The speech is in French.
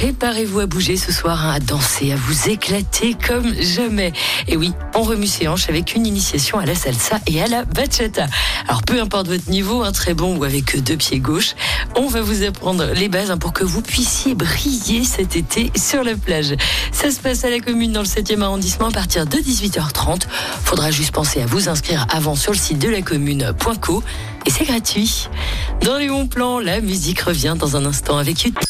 Préparez-vous à bouger ce soir, hein, à danser, à vous éclater comme jamais. Et oui, on remue ses hanches avec une initiation à la salsa et à la bachata. Alors peu importe votre niveau, un très bon ou avec deux pieds gauches, on va vous apprendre les bases hein, pour que vous puissiez briller cet été sur la plage. Ça se passe à la commune dans le 7e arrondissement à partir de 18h30. Faudra juste penser à vous inscrire avant sur le site de la commune.co et c'est gratuit. Dans les bons plans, la musique revient dans un instant avec YouTube.